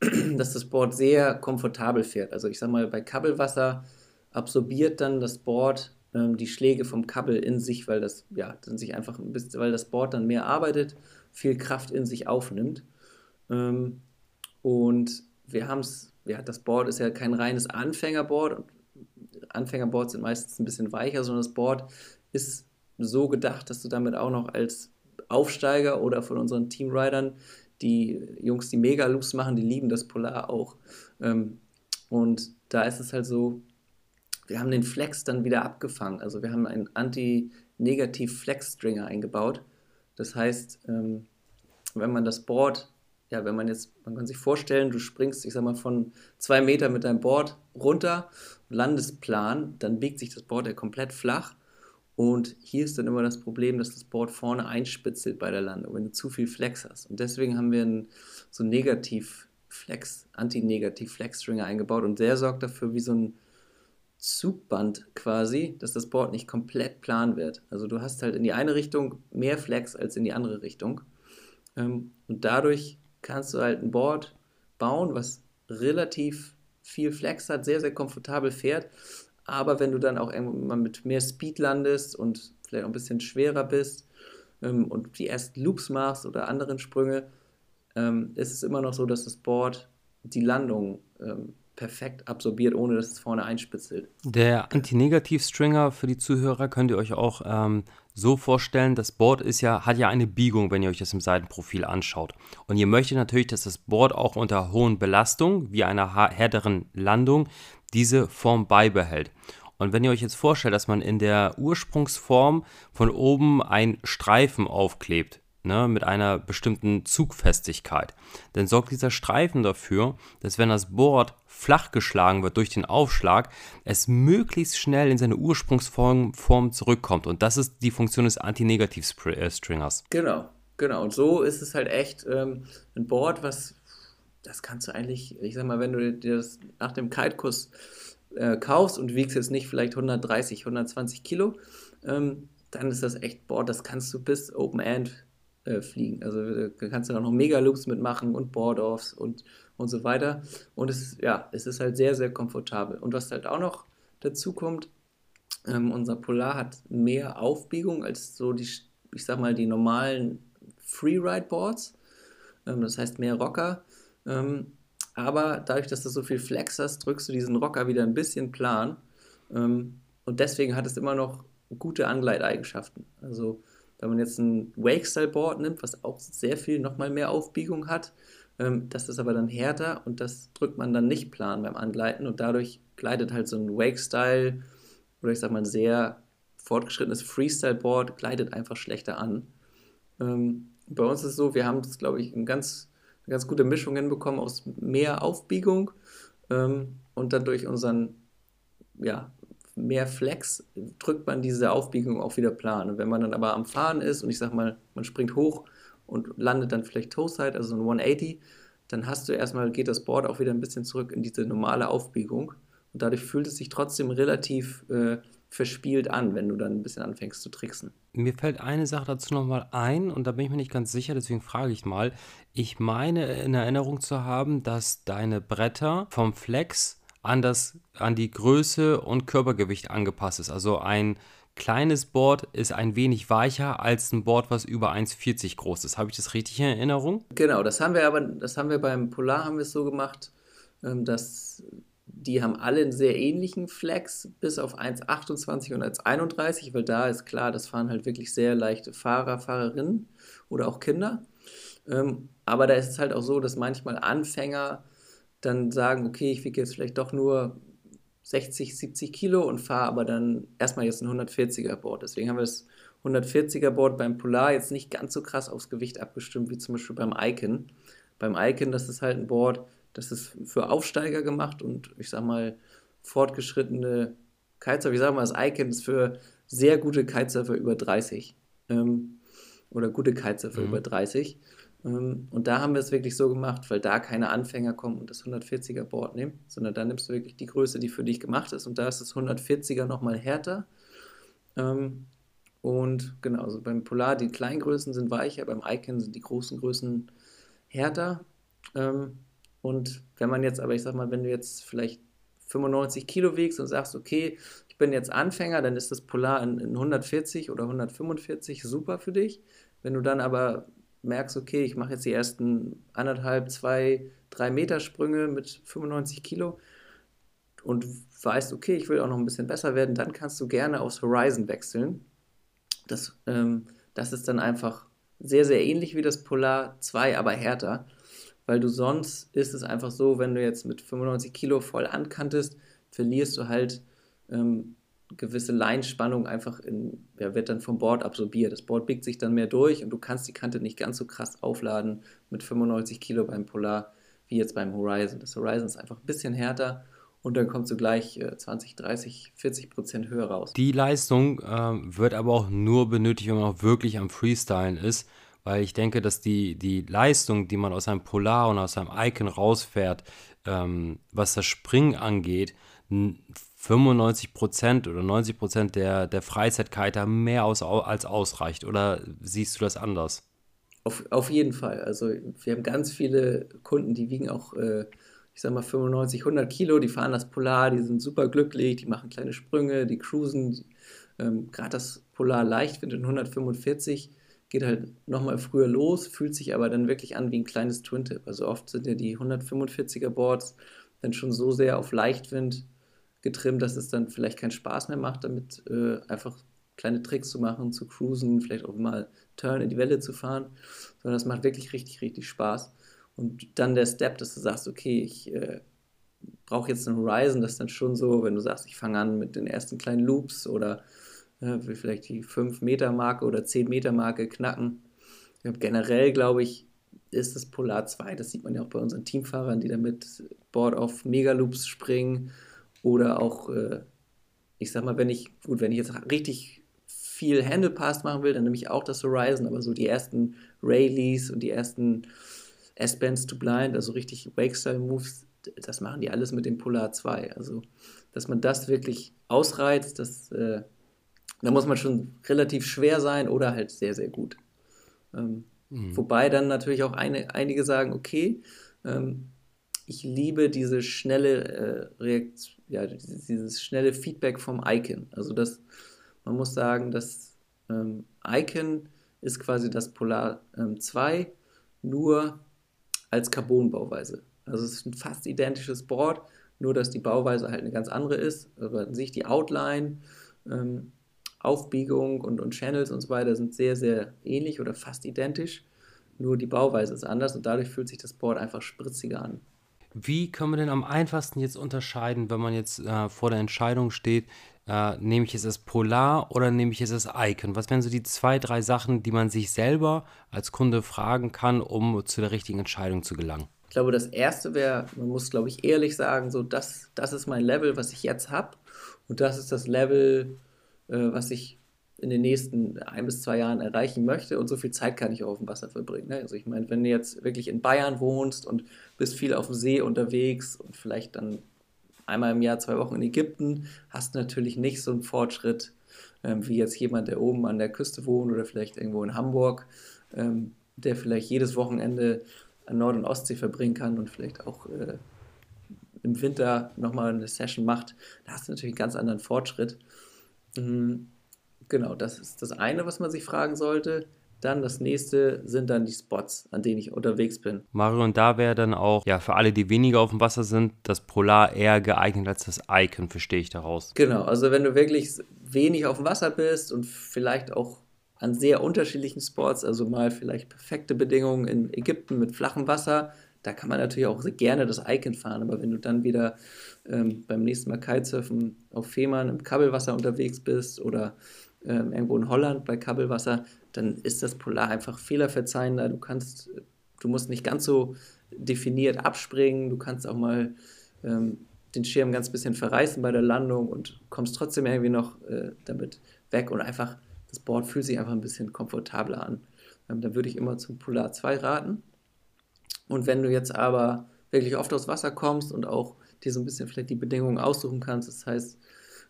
[SPEAKER 2] dass das Board sehr komfortabel fährt. Also ich sag mal, bei Kabelwasser absorbiert dann das Board ähm, die Schläge vom Kabel in sich, weil das, ja, dann sich einfach, weil das Board dann mehr arbeitet, viel Kraft in sich aufnimmt. Ähm, und wir haben es, ja, das Board ist ja kein reines Anfängerboard. Anfängerboards sind meistens ein bisschen weicher, sondern das Board ist so gedacht, dass du damit auch noch als Aufsteiger oder von unseren Teamridern, die Jungs, die Mega-Loops machen, die lieben das Polar auch. Ähm, und da ist es halt so, wir haben den Flex dann wieder abgefangen. Also wir haben einen Anti-Negativ-Flex-Stringer eingebaut. Das heißt, ähm, wenn man das Board, ja, wenn man jetzt, man kann sich vorstellen, du springst, ich sag mal, von zwei Meter mit deinem Board runter, landest plan, dann biegt sich das Board ja komplett flach. Und hier ist dann immer das Problem, dass das Board vorne einspitzelt bei der Landung, wenn du zu viel Flex hast. Und deswegen haben wir einen so Negativ-Flex, Anti-Negativ-Flex-Stringer eingebaut und der sorgt dafür, wie so ein Zugband quasi, dass das Board nicht komplett plan wird. Also du hast halt in die eine Richtung mehr Flex als in die andere Richtung. Ähm, und dadurch kannst du halt ein Board bauen, was relativ viel Flex hat, sehr, sehr komfortabel fährt. Aber wenn du dann auch irgendwann mit mehr Speed landest und vielleicht auch ein bisschen schwerer bist ähm, und die ersten Loops machst oder anderen Sprünge, ähm, ist es immer noch so, dass das Board die Landung perfekt absorbiert, ohne dass es vorne einspitzelt.
[SPEAKER 1] Der Anti-Negativ-Stringer für die Zuhörer könnt ihr euch auch ähm, so vorstellen, das Board ist ja, hat ja eine Biegung, wenn ihr euch das im Seitenprofil anschaut. Und ihr möchtet natürlich, dass das Board auch unter hohen Belastungen, wie einer härteren Landung, diese Form beibehält. Und wenn ihr euch jetzt vorstellt, dass man in der Ursprungsform von oben einen Streifen aufklebt, ne, mit einer bestimmten Zugfestigkeit, dann sorgt dieser Streifen dafür, dass wenn das Board flach geschlagen wird durch den Aufschlag, es möglichst schnell in seine Ursprungsform Form zurückkommt. Und das ist die Funktion des Anti-Negativ-Stringers.
[SPEAKER 2] Genau, genau. Und so ist es halt echt ähm, ein Board, was, das kannst du eigentlich, ich sag mal, wenn du dir das nach dem Kite-Kurs äh, kaufst und wiegst jetzt nicht vielleicht 130, 120 Kilo, ähm, dann ist das echt Board, das kannst du bis Open End äh, fliegen. Also äh, da kannst du auch noch Mega-Loops mitmachen und Board-Offs und, und so weiter. Und es ist, ja, es ist halt sehr, sehr komfortabel. Und was halt auch noch dazu kommt, ähm, unser Polar hat mehr Aufbiegung als so die, ich sag mal, die normalen Freeride-Boards. Ähm, das heißt mehr Rocker. Ähm, aber dadurch, dass du so viel Flex hast, drückst du diesen Rocker wieder ein bisschen plan. Ähm, und deswegen hat es immer noch gute Angleiteigenschaften. Also wenn man jetzt ein Wake-Style-Board nimmt, was auch sehr viel nochmal mehr Aufbiegung hat, ähm, das ist aber dann härter und das drückt man dann nicht plan beim Angleiten und dadurch gleitet halt so ein Wake-Style oder ich sag mal ein sehr fortgeschrittenes Freestyle-Board gleitet einfach schlechter an. Ähm, bei uns ist es so, wir haben das, glaube ich, eine ganz, eine ganz gute Mischung hinbekommen aus mehr Aufbiegung ähm, und dann durch unseren ja, mehr Flex drückt man diese Aufbiegung auch wieder plan. Und wenn man dann aber am Fahren ist und ich sag mal, man springt hoch und landet dann vielleicht Toe-Side, also ein 180, dann hast du erstmal, geht das Board auch wieder ein bisschen zurück in diese normale Aufbiegung. Und dadurch fühlt es sich trotzdem relativ äh, verspielt an, wenn du dann ein bisschen anfängst zu tricksen.
[SPEAKER 1] Mir fällt eine Sache dazu nochmal ein und da bin ich mir nicht ganz sicher, deswegen frage ich mal. Ich meine in Erinnerung zu haben, dass deine Bretter vom Flex an, das, an die Größe und Körpergewicht angepasst ist. Also ein kleines Board ist ein wenig weicher als ein Board, was über 1,40 groß ist. Habe ich das richtig in Erinnerung?
[SPEAKER 2] Genau, das haben wir aber, das haben wir beim Polar haben wir es so gemacht, ähm, dass die haben alle einen sehr ähnlichen Flex, bis auf 1,28 und 1,31, weil da ist klar, das fahren halt wirklich sehr leichte Fahrer, Fahrerinnen oder auch Kinder. Ähm, aber da ist es halt auch so, dass manchmal Anfänger dann sagen, okay, ich wiege jetzt vielleicht doch nur 60, 70 Kilo und fahre aber dann erstmal jetzt ein 140er Board. Deswegen haben wir das 140er Board beim Polar jetzt nicht ganz so krass aufs Gewicht abgestimmt wie zum Beispiel beim Icon. Beim Icon, das ist halt ein Board, das ist für Aufsteiger gemacht und ich sag mal fortgeschrittene Kitesurfer. Ich sag mal, das Icon ist für sehr gute Kitesurfer über 30 ähm, oder gute Kitesurfer mhm. über 30. Ähm, und da haben wir es wirklich so gemacht, weil da keine Anfänger kommen und das 140er Board nehmen, sondern da nimmst du wirklich die Größe, die für dich gemacht ist und da ist das 140er nochmal härter. Ähm, und genau, also beim Polar, die kleinen Größen sind weicher, beim Icon sind die großen Größen härter. Ähm, und wenn man jetzt, aber ich sag mal, wenn du jetzt vielleicht 95 Kilo wiegst und sagst, okay, ich bin jetzt Anfänger, dann ist das Polar in 140 oder 145 super für dich. Wenn du dann aber merkst, okay, ich mache jetzt die ersten anderthalb, zwei, drei Meter Sprünge mit 95 Kilo und weißt, okay, ich will auch noch ein bisschen besser werden, dann kannst du gerne aufs Horizon wechseln. Das, ähm, das ist dann einfach sehr, sehr ähnlich wie das Polar 2, aber härter, weil du sonst ist es einfach so, wenn du jetzt mit 95 Kilo voll ankantest, verlierst du halt ähm, gewisse Leinspannung einfach in, ja, wird dann vom Board absorbiert. Das Board biegt sich dann mehr durch und du kannst die Kante nicht ganz so krass aufladen mit 95 Kilo beim Polar wie jetzt beim Horizon. Das Horizon ist einfach ein bisschen härter und dann kommst du gleich äh, 20, 30, 40 Prozent höher raus.
[SPEAKER 1] Die Leistung äh, wird aber auch nur benötigt, wenn man auch wirklich am Freestylen ist, weil ich denke, dass die, die Leistung, die man aus einem Polar und aus einem Icon rausfährt, ähm, was das Springen angeht, 95% oder 90% der, der Freizeitkiter mehr aus, als ausreicht. Oder siehst du das anders?
[SPEAKER 2] Auf, auf jeden Fall. Also wir haben ganz viele Kunden, die wiegen auch, äh, ich sag mal, 95, 100 Kilo, die fahren das Polar, die sind super glücklich, die machen kleine Sprünge, die cruisen. Ähm, Gerade das Polar Leichtwind in 145 geht halt nochmal früher los, fühlt sich aber dann wirklich an wie ein kleines Twin-Tip. Also oft sind ja die 145er Boards dann schon so sehr auf Leichtwind getrimmt, dass es dann vielleicht keinen Spaß mehr macht, damit äh, einfach kleine Tricks zu machen, zu cruisen, vielleicht auch mal Turn in die Welle zu fahren, sondern das macht wirklich richtig, richtig Spaß. Und dann der Step, dass du sagst, okay, ich äh, brauche jetzt einen Horizon, das ist dann schon so, wenn du sagst, ich fange an mit den ersten kleinen Loops oder äh, will vielleicht die 5-Meter-Marke oder 10-Meter-Marke knacken. Ja, generell glaube ich, ist das Polar 2, das sieht man ja auch bei unseren Teamfahrern, die damit Board auf Megaloops springen oder auch, äh, ich sag mal, wenn ich, gut, wenn ich jetzt richtig viel Handlepass machen will, dann nehme ich auch das Horizon, aber so die ersten Rayleys und die ersten S-Bands to Blind, also richtig Wake-Style-Moves, das machen die alles mit dem Polar 2. Also, dass man das wirklich ausreizt, das, äh, da muss man schon relativ schwer sein oder halt sehr, sehr gut. Ähm, mhm. Wobei dann natürlich auch eine, einige sagen, okay, ähm, ich liebe diese schnelle äh, Reaktion, ja, dieses schnelle Feedback vom Icon. Also das, man muss sagen, das ähm, Icon ist quasi das Polar ähm, 2, nur als Carbon-Bauweise. Also es ist ein fast identisches Board, nur dass die Bauweise halt eine ganz andere ist. Aber an sich die Outline, ähm, Aufbiegung und, und Channels und so weiter sind sehr, sehr ähnlich oder fast identisch. Nur die Bauweise ist anders und dadurch fühlt sich das Board einfach spritziger an.
[SPEAKER 1] Wie können wir denn am einfachsten jetzt unterscheiden, wenn man jetzt äh, vor der Entscheidung steht, äh, nehme ich es als Polar oder nehme ich es als Icon? Was wären so die zwei, drei Sachen, die man sich selber als Kunde fragen kann, um zu der richtigen Entscheidung zu gelangen?
[SPEAKER 2] Ich glaube, das erste wäre, man muss, glaube ich, ehrlich sagen, so, das, das ist mein Level, was ich jetzt habe. Und das ist das Level, äh, was ich in den nächsten ein bis zwei Jahren erreichen möchte. Und so viel Zeit kann ich auch auf dem Wasser verbringen. Ne? Also ich meine, wenn du jetzt wirklich in Bayern wohnst und bist viel auf dem See unterwegs und vielleicht dann einmal im Jahr zwei Wochen in Ägypten, hast du natürlich nicht so einen Fortschritt ähm, wie jetzt jemand, der oben an der Küste wohnt oder vielleicht irgendwo in Hamburg, ähm, der vielleicht jedes Wochenende an Nord- und Ostsee verbringen kann und vielleicht auch äh, im Winter nochmal eine Session macht. Da hast du natürlich einen ganz anderen Fortschritt. Mhm Genau, das ist das eine, was man sich fragen sollte. Dann das nächste sind dann die Spots, an denen ich unterwegs bin.
[SPEAKER 1] Mario, und da wäre dann auch, ja, für alle, die weniger auf dem Wasser sind, das Polar eher geeignet als das Icon, verstehe ich daraus.
[SPEAKER 2] Genau, also wenn du wirklich wenig auf dem Wasser bist und vielleicht auch an sehr unterschiedlichen Spots, also mal vielleicht perfekte Bedingungen in Ägypten mit flachem Wasser, da kann man natürlich auch gerne das Icon fahren, aber wenn du dann wieder ähm, beim nächsten Mal Kitesurfen auf Fehmarn im Kabelwasser unterwegs bist oder ähm, irgendwo in Holland bei Kabelwasser, dann ist das Polar einfach fehlerverzeihender. Du kannst, du musst nicht ganz so definiert abspringen, du kannst auch mal ähm, den Schirm ganz bisschen verreißen bei der Landung und kommst trotzdem irgendwie noch äh, damit weg und einfach, das Board fühlt sich einfach ein bisschen komfortabler an. ähm, dann würde ich immer zum Polar 2 raten. Und wenn du jetzt aber wirklich oft aufs Wasser kommst und auch dir so ein bisschen vielleicht die Bedingungen aussuchen kannst, das heißt,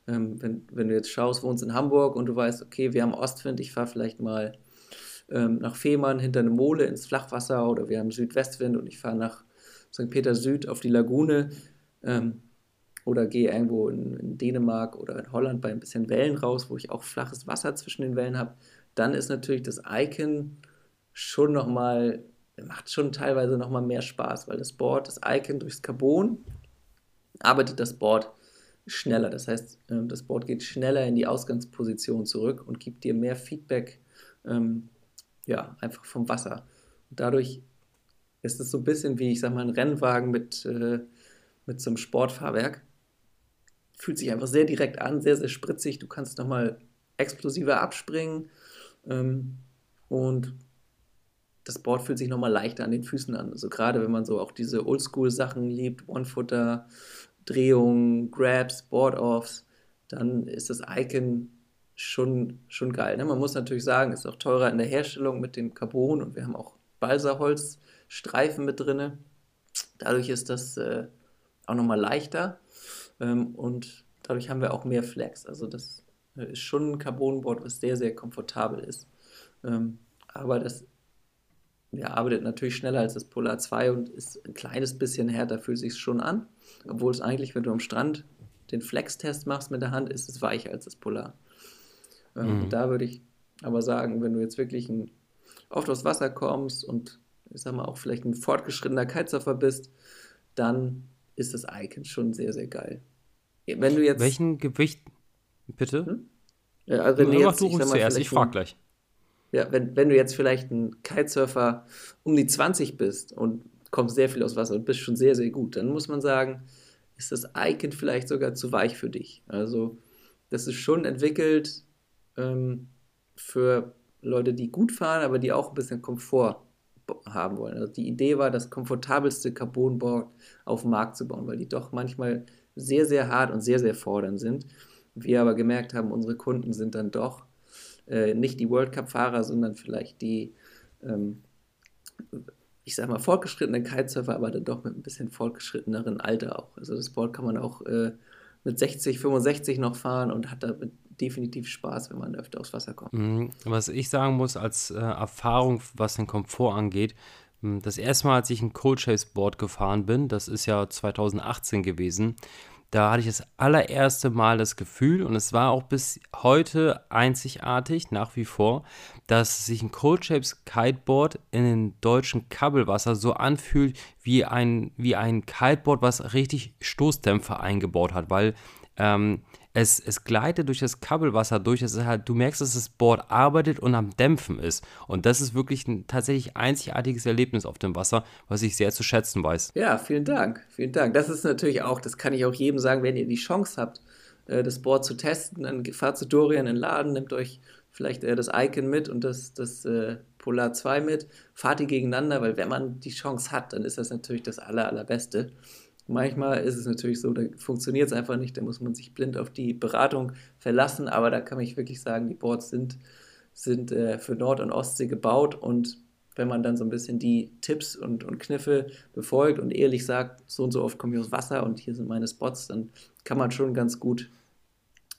[SPEAKER 2] ähm, wenn, wenn du jetzt schaust, wohnst in Hamburg und du weißt, okay, wir haben Ostwind, ich fahre vielleicht mal ähm, nach Fehmarn hinter eine Mole ins Flachwasser oder wir haben Südwestwind und ich fahre nach St. Peter Süd auf die Lagune ähm, oder gehe irgendwo in, in, Dänemark oder in Holland bei ein bisschen Wellen raus, wo ich auch flaches Wasser zwischen den Wellen habe, dann ist natürlich das Icon schon nochmal, macht schon teilweise nochmal mehr Spaß, weil das Board, das Icon durchs Carbon arbeitet das Board schneller. Das heißt, ähm, das Board geht schneller in die Ausgangsposition zurück und gibt dir mehr Feedback, ähm, ja, einfach vom Wasser. Und dadurch ist es so ein bisschen wie, ich sag mal, ein Rennwagen mit, äh, mit so einem Sportfahrwerk. Fühlt sich einfach sehr direkt an, sehr, sehr spritzig. Du kannst nochmal explosiver abspringen ähm, und das Board fühlt sich nochmal leichter an den Füßen an. Also gerade wenn man so auch diese Oldschool-Sachen liebt, One-Footer, Drehungen, Grabs, Board-Offs, dann ist das Icon schon, schon geil. Ne? Man muss natürlich sagen, ist auch teurer in der Herstellung mit dem Carbon und wir haben auch Balsaholzstreifen mit drin. Dadurch ist das äh, auch nochmal leichter ähm, und dadurch haben wir auch mehr Flex. Also das äh, ist schon ein Carbonboard, was sehr, sehr komfortabel ist. Ähm, aber das ja, arbeitet natürlich schneller als das Polar 2 und ist ein kleines bisschen härter, fühlt sich schon an. Obwohl es eigentlich, wenn du am Strand den Flex-Test machst mit der Hand, ist es weicher als das Polar. Ähm, mhm. Da würde ich aber sagen, wenn du jetzt wirklich ein, oft aufs Wasser kommst und ich sag mal auch vielleicht ein fortgeschrittener Kitesurfer bist, dann ist das Icon schon sehr, sehr geil.
[SPEAKER 1] Wenn du jetzt. Welchen Gewicht. Bitte? Hm? Also wenn du jetzt, du ich zuerst, ich frag gleich.
[SPEAKER 2] Ja, wenn, wenn du jetzt vielleicht ein Kitesurfer um die 20 bist und kommst sehr viel aus Wasser und bist schon sehr, sehr gut, dann muss man sagen, ist das Icon vielleicht sogar zu weich für dich. Also, das ist schon entwickelt ähm, für Leute, die gut fahren, aber die auch ein bisschen Komfort haben wollen. Also die Idee war, das komfortabelste Carbonboard auf dem Markt zu bauen, weil die doch manchmal sehr, sehr hart und sehr, sehr fordernd sind. Wir aber gemerkt haben, unsere Kunden sind dann doch äh, nicht die World Cup-Fahrer, sondern vielleicht die ähm, ich sag mal, fortgeschrittenen Kitesurfer, aber dann doch mit ein bisschen fortgeschritteneren Alter auch. Also das Board kann man auch äh, mit 60, 65 noch fahren und hat damit definitiv Spaß, wenn man öfter aufs Wasser kommt.
[SPEAKER 1] Mhm. Was ich sagen muss als äh, Erfahrung, was den Komfort angeht, hm, das erste Mal, als ich ein Cold Chase Board gefahren bin, das ist ja 2018 gewesen, da hatte ich das allererste Mal das Gefühl, und es war auch bis heute einzigartig, nach wie vor, dass sich ein Cold Shapes Kiteboard in den deutschen Kabelwasser so anfühlt wie ein, wie ein Kiteboard, was richtig Stoßdämpfer eingebaut hat, weil ähm, es, es gleitet durch das Kabelwasser durch. Es ist halt, du merkst, dass das Board arbeitet und am Dämpfen ist. Und das ist wirklich ein tatsächlich einzigartiges Erlebnis auf dem Wasser, was ich sehr zu schätzen weiß.
[SPEAKER 2] Ja, vielen Dank. Vielen Dank. Das ist natürlich auch, das kann ich auch jedem sagen, wenn ihr die Chance habt, äh, das Board zu testen, dann fahrt zu Dorian in den Laden, nehmt euch vielleicht äh, das Icon mit und das, das äh, Polar 2 mit, fahrt die gegeneinander, weil wenn man die Chance hat, dann ist das natürlich das aller, allerbeste. Manchmal ist es natürlich so, da funktioniert es einfach nicht, da muss man sich blind auf die Beratung verlassen, aber da kann ich wirklich sagen, die Boards sind, sind äh, für Nord- und Ostsee gebaut und wenn man dann so ein bisschen die Tipps und, und Kniffe befolgt und ehrlich sagt, so und so oft komme ich aus Wasser und hier sind meine Spots, dann kann man schon ganz gut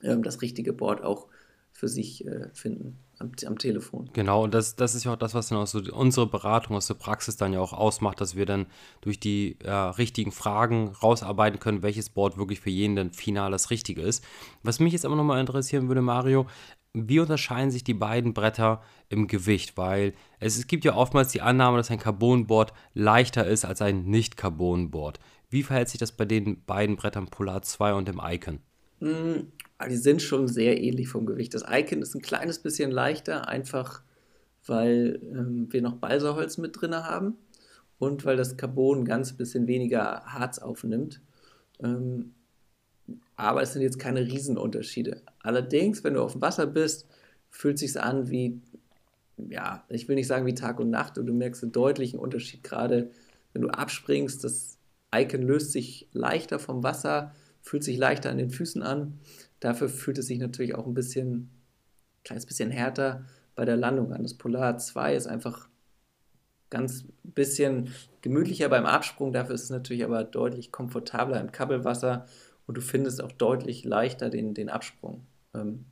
[SPEAKER 2] ähm, das richtige Board auch für sich äh, finden am, am, Telefon.
[SPEAKER 1] Genau, und das, das ist ja auch das, was dann auch so unsere Beratung aus der Praxis dann ja auch ausmacht, dass wir dann durch die äh, richtigen Fragen rausarbeiten können, welches Board wirklich für jeden dann final das Richtige ist. Was mich jetzt aber nochmal interessieren würde, Mario, wie unterscheiden sich die beiden Bretter im Gewicht? Weil es, es gibt ja oftmals die Annahme, dass ein Carbonboard leichter ist als ein Nicht-Carbonboard. Wie verhält sich das bei den beiden Brettern Polar 2 und dem Icon?
[SPEAKER 2] Hm, die sind schon sehr ähnlich vom Gewicht. Das Icon ist ein kleines bisschen leichter, einfach weil ähm, wir noch Balsaholz mit drin haben und weil das Carbon ein ganz bisschen weniger Harz aufnimmt. Ähm, aber es sind jetzt keine Riesenunterschiede. Allerdings, wenn du auf dem Wasser bist, fühlt sich an wie, ja, ich will nicht sagen wie Tag und Nacht, und du merkst einen deutlichen Unterschied, gerade wenn du abspringst, das Icon löst sich leichter vom Wasser, fühlt sich leichter an den Füßen an. Dafür fühlt es sich natürlich auch ein bisschen, ein kleines bisschen härter bei der Landung an. Das Polar 2 ist einfach ganz bisschen gemütlicher beim Absprung, dafür ist es natürlich aber deutlich komfortabler im Kabelwasser und du findest auch deutlich leichter den, den Absprung. Ähm,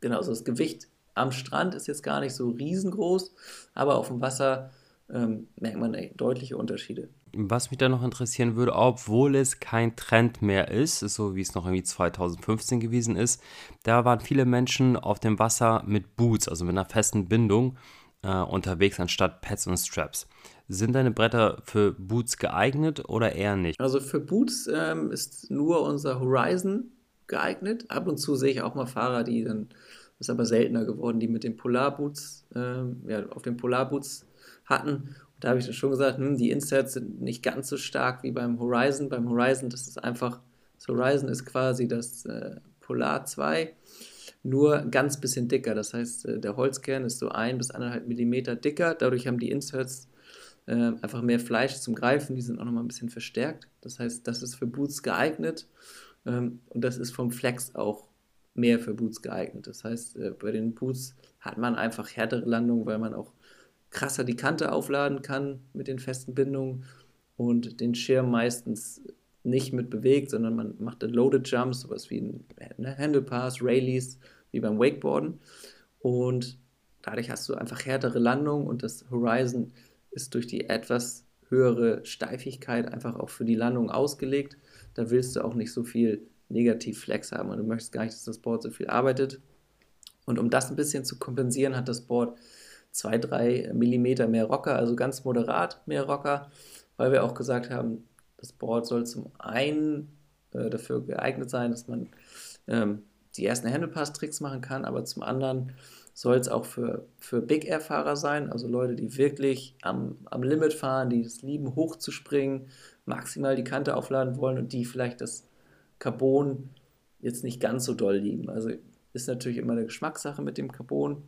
[SPEAKER 2] genau, also das Gewicht am Strand ist jetzt gar nicht so riesengroß, aber auf dem Wasser ähm, merkt man ey, deutliche Unterschiede.
[SPEAKER 1] Was mich da noch interessieren würde, obwohl es kein Trend mehr ist, so wie es noch irgendwie 2015 gewesen ist, da waren viele Menschen auf dem Wasser mit Boots, also mit einer festen Bindung äh, unterwegs anstatt Pads und Straps. Sind deine Bretter für Boots geeignet oder eher nicht?
[SPEAKER 2] Also für Boots ähm, ist nur unser Horizon geeignet. Ab und zu sehe ich auch mal Fahrer, die dann, ist aber seltener geworden, die mit den Polarboots, ähm, ja, auf den Polarboots hatten. Da habe ich schon gesagt, hm, die Inserts sind nicht ganz so stark wie beim Horizon. Beim Horizon, das ist einfach, das Horizon ist quasi das äh, Polar 2 nur ganz bisschen dicker. Das heißt, äh, der Holzkern ist so ein bis anderthalb Millimeter dicker. Dadurch haben die Inserts äh, einfach mehr Fleisch zum Greifen. Die sind auch nochmal ein bisschen verstärkt. Das heißt, das ist für Boots geeignet. Ähm, und das ist vom Flex auch mehr für Boots geeignet. Das heißt, äh, bei den Boots hat man einfach härtere Landungen, weil man auch krasser die Kante aufladen kann mit den festen Bindungen und den Schirm meistens nicht mit bewegt, sondern man macht dann Loaded Jumps, sowas wie ein ne, Handle Pass, Rayleys, wie beim Wakeboarden. Und dadurch hast du einfach härtere Landungen und das Horizon ist durch die etwas höhere Steifigkeit einfach auch für die Landung ausgelegt. Da willst du auch nicht so viel Negativ-Flex haben und du möchtest gar nicht, dass das Board so viel arbeitet. Und um das ein bisschen zu kompensieren, hat das Board 2-3 mm mehr Rocker, also ganz moderat mehr Rocker, weil wir auch gesagt haben, das Board soll zum einen äh, dafür geeignet sein, dass man ähm, die ersten Handlepass-Tricks machen kann, aber zum anderen soll es auch für, für Big Air-Fahrer sein, also Leute, die wirklich am, am Limit fahren, die es lieben, hochzuspringen, maximal die Kante aufladen wollen und die vielleicht das Carbon jetzt nicht ganz so doll lieben. Also ist natürlich immer eine Geschmackssache mit dem Carbon.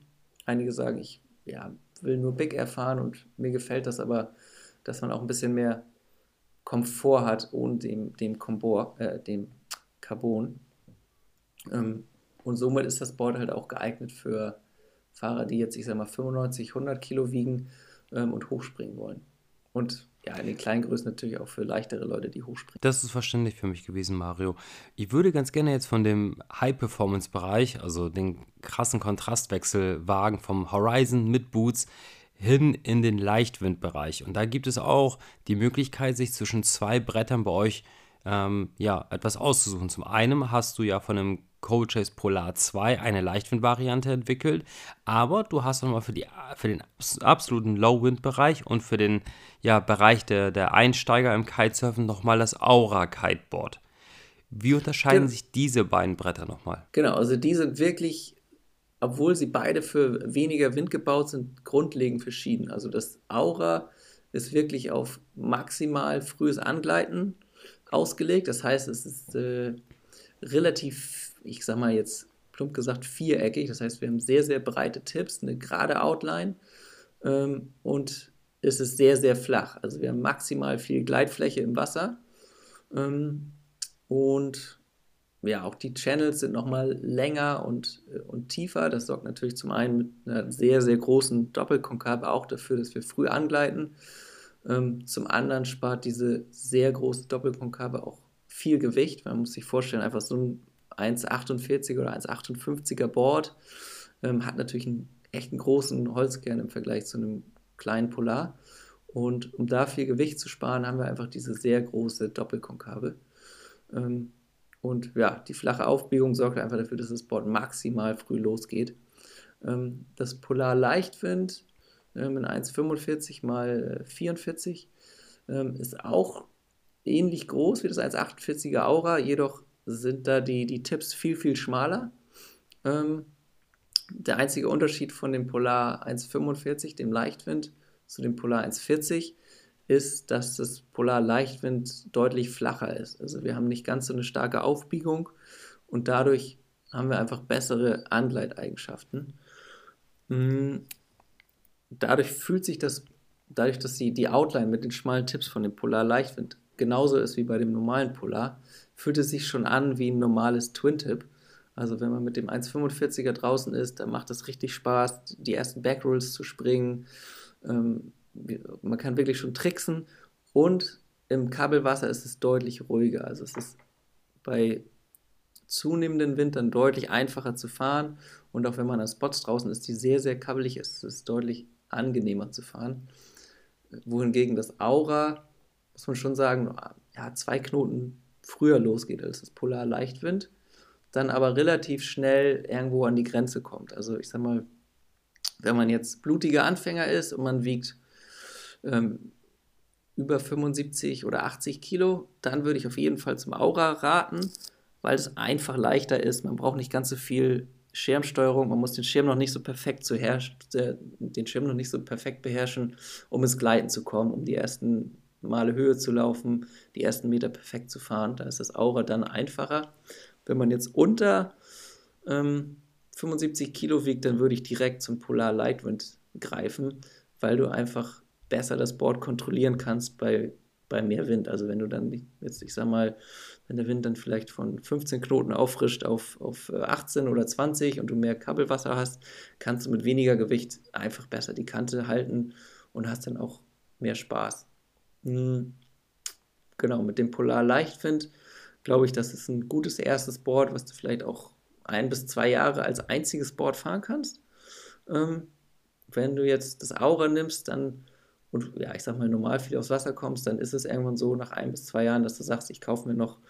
[SPEAKER 2] Einige sagen, ich ja, will nur Big Air fahren und mir gefällt das aber, dass man auch ein bisschen mehr Komfort hat ohne dem, dem, Komfort, äh, dem Carbon. Ähm, und somit ist das Board halt auch geeignet für Fahrer, die jetzt, ich sag mal, 95, 100 Kilo wiegen ähm, und hochspringen wollen. Und ja, in den kleinen Größen natürlich auch für leichtere Leute, die hochspringen.
[SPEAKER 1] Das ist verständlich für mich gewesen, Mario. Ich würde ganz gerne jetzt von dem High-Performance-Bereich, also den krassen Kontrastwechsel wagen vom Horizon mit Boots hin in den Leichtwindbereich. Und da gibt es auch die Möglichkeit, sich zwischen zwei Brettern bei euch ähm, ja, etwas auszusuchen. Zum einen hast du ja von einem Cold Chase Polar 2 eine Leichtwind-Variante entwickelt, aber du hast nochmal für, für den absoluten Low-Wind-Bereich und für den ja, Bereich der, der Einsteiger im Kitesurfen nochmal das Aura Kiteboard. Wie unterscheiden genau. sich diese beiden Bretter nochmal?
[SPEAKER 2] Genau, also die sind wirklich, obwohl sie beide für weniger Wind gebaut sind, grundlegend verschieden. Also das Aura ist wirklich auf maximal frühes Angleiten ausgelegt. Das heißt, es ist äh, relativ, ich sag mal jetzt plump gesagt, viereckig. Das heißt, wir haben sehr, sehr breite Tipps, eine gerade Outline ähm, und es ist sehr, sehr flach. Also wir haben maximal viel Gleitfläche im Wasser ähm, und ja, auch die Channels sind nochmal länger und, äh, und tiefer. Das sorgt natürlich zum einen mit einer sehr, sehr großen Doppelkonkave auch dafür, dass wir früh angleiten. Ähm, zum anderen spart diese sehr große Doppelkonkave auch viel Gewicht. Man muss sich vorstellen, einfach so ein 1,48 oder 1,58er Board ähm, hat natürlich einen echten großen Holzkern im Vergleich zu einem kleinen Polar. Und um da viel Gewicht zu sparen, haben wir einfach diese sehr große Doppelkonkave. Ähm, und ja, die flache Aufbiegung sorgt einfach dafür, dass das Board maximal früh losgeht. Ähm, das Polar Leichtwind ähm, in 1,45 mal 44 ähm, ist auch ähnlich groß wie das 1,48er Aura, jedoch sind da die, die Tipps viel, viel schmaler. Ähm, der einzige Unterschied von dem Polar 1,45, dem Leichtwind, zu dem Polar 1,40 ist, dass das Polar Leichtwind deutlich flacher ist. Also wir haben nicht ganz so eine starke Aufbiegung und dadurch haben wir einfach bessere Angleiteigenschaften. Mm, dadurch fühlt sich das, dadurch, dass die, die Outline mit den schmalen Tipps von dem Polar Leichtwind genauso ist wie bei dem normalen Polar, fühlt es sich schon an wie ein normales Twin-Tip. Also wenn man mit dem 1,45er draußen ist, dann macht es richtig Spaß, die ersten Backrolls zu springen. Ähm, man kann wirklich schon tricksen und im Kabelwasser ist es deutlich ruhiger. Also es ist bei zunehmendem Wind dann deutlich einfacher zu fahren und auch wenn man an Spots draußen ist, die sehr, sehr kabbelig ist, ist es deutlich angenehmer zu fahren. Wohingegen das Aura, muss man schon sagen, ja, zwei Knoten früher losgeht als das Polar Leichtwind, dann aber relativ schnell irgendwo an die Grenze kommt. Also ich sag mal, wenn man jetzt blutiger Anfänger ist und man wiegt ähm, über 75 oder 80 Kilo, dann würde ich auf jeden Fall zum Aura raten, weil es einfach leichter ist. Man braucht nicht ganz so viel Schirmsteuerung, man muss den Schirm noch nicht so perfekt zu den Schirm noch nicht so perfekt beherrschen, um ins Gleiten zu kommen, um die ersten Male Höhe zu laufen, die ersten Meter perfekt zu fahren. Da ist das Aura dann einfacher. Wenn man jetzt unter ähm, 75 Kilo wiegt, dann würde ich direkt zum Polar Lightwind greifen, weil du einfach besser das Board kontrollieren kannst bei, bei mehr Wind. Also wenn du dann jetzt, ich sag mal, wenn der Wind dann vielleicht von 15 Knoten auffrischt auf, auf 18 äh, oder 20 und du mehr Kabelwasser hast, kannst du mit weniger Gewicht einfach besser die Kante halten und hast dann auch mehr Spaß. Hm. Genau, mit dem Polar Leichtwind glaube ich, das ist ein gutes erstes Board, was du vielleicht auch ein bis zwei Jahre als einziges Board fahren kannst. Ähm, wenn du jetzt das Aura nimmst, dann und ja, ich sag mal, normal viel aufs Wasser kommst, dann ist es irgendwann so nach ein bis zwei Jahren, dass du sagst, ich kaufe mir noch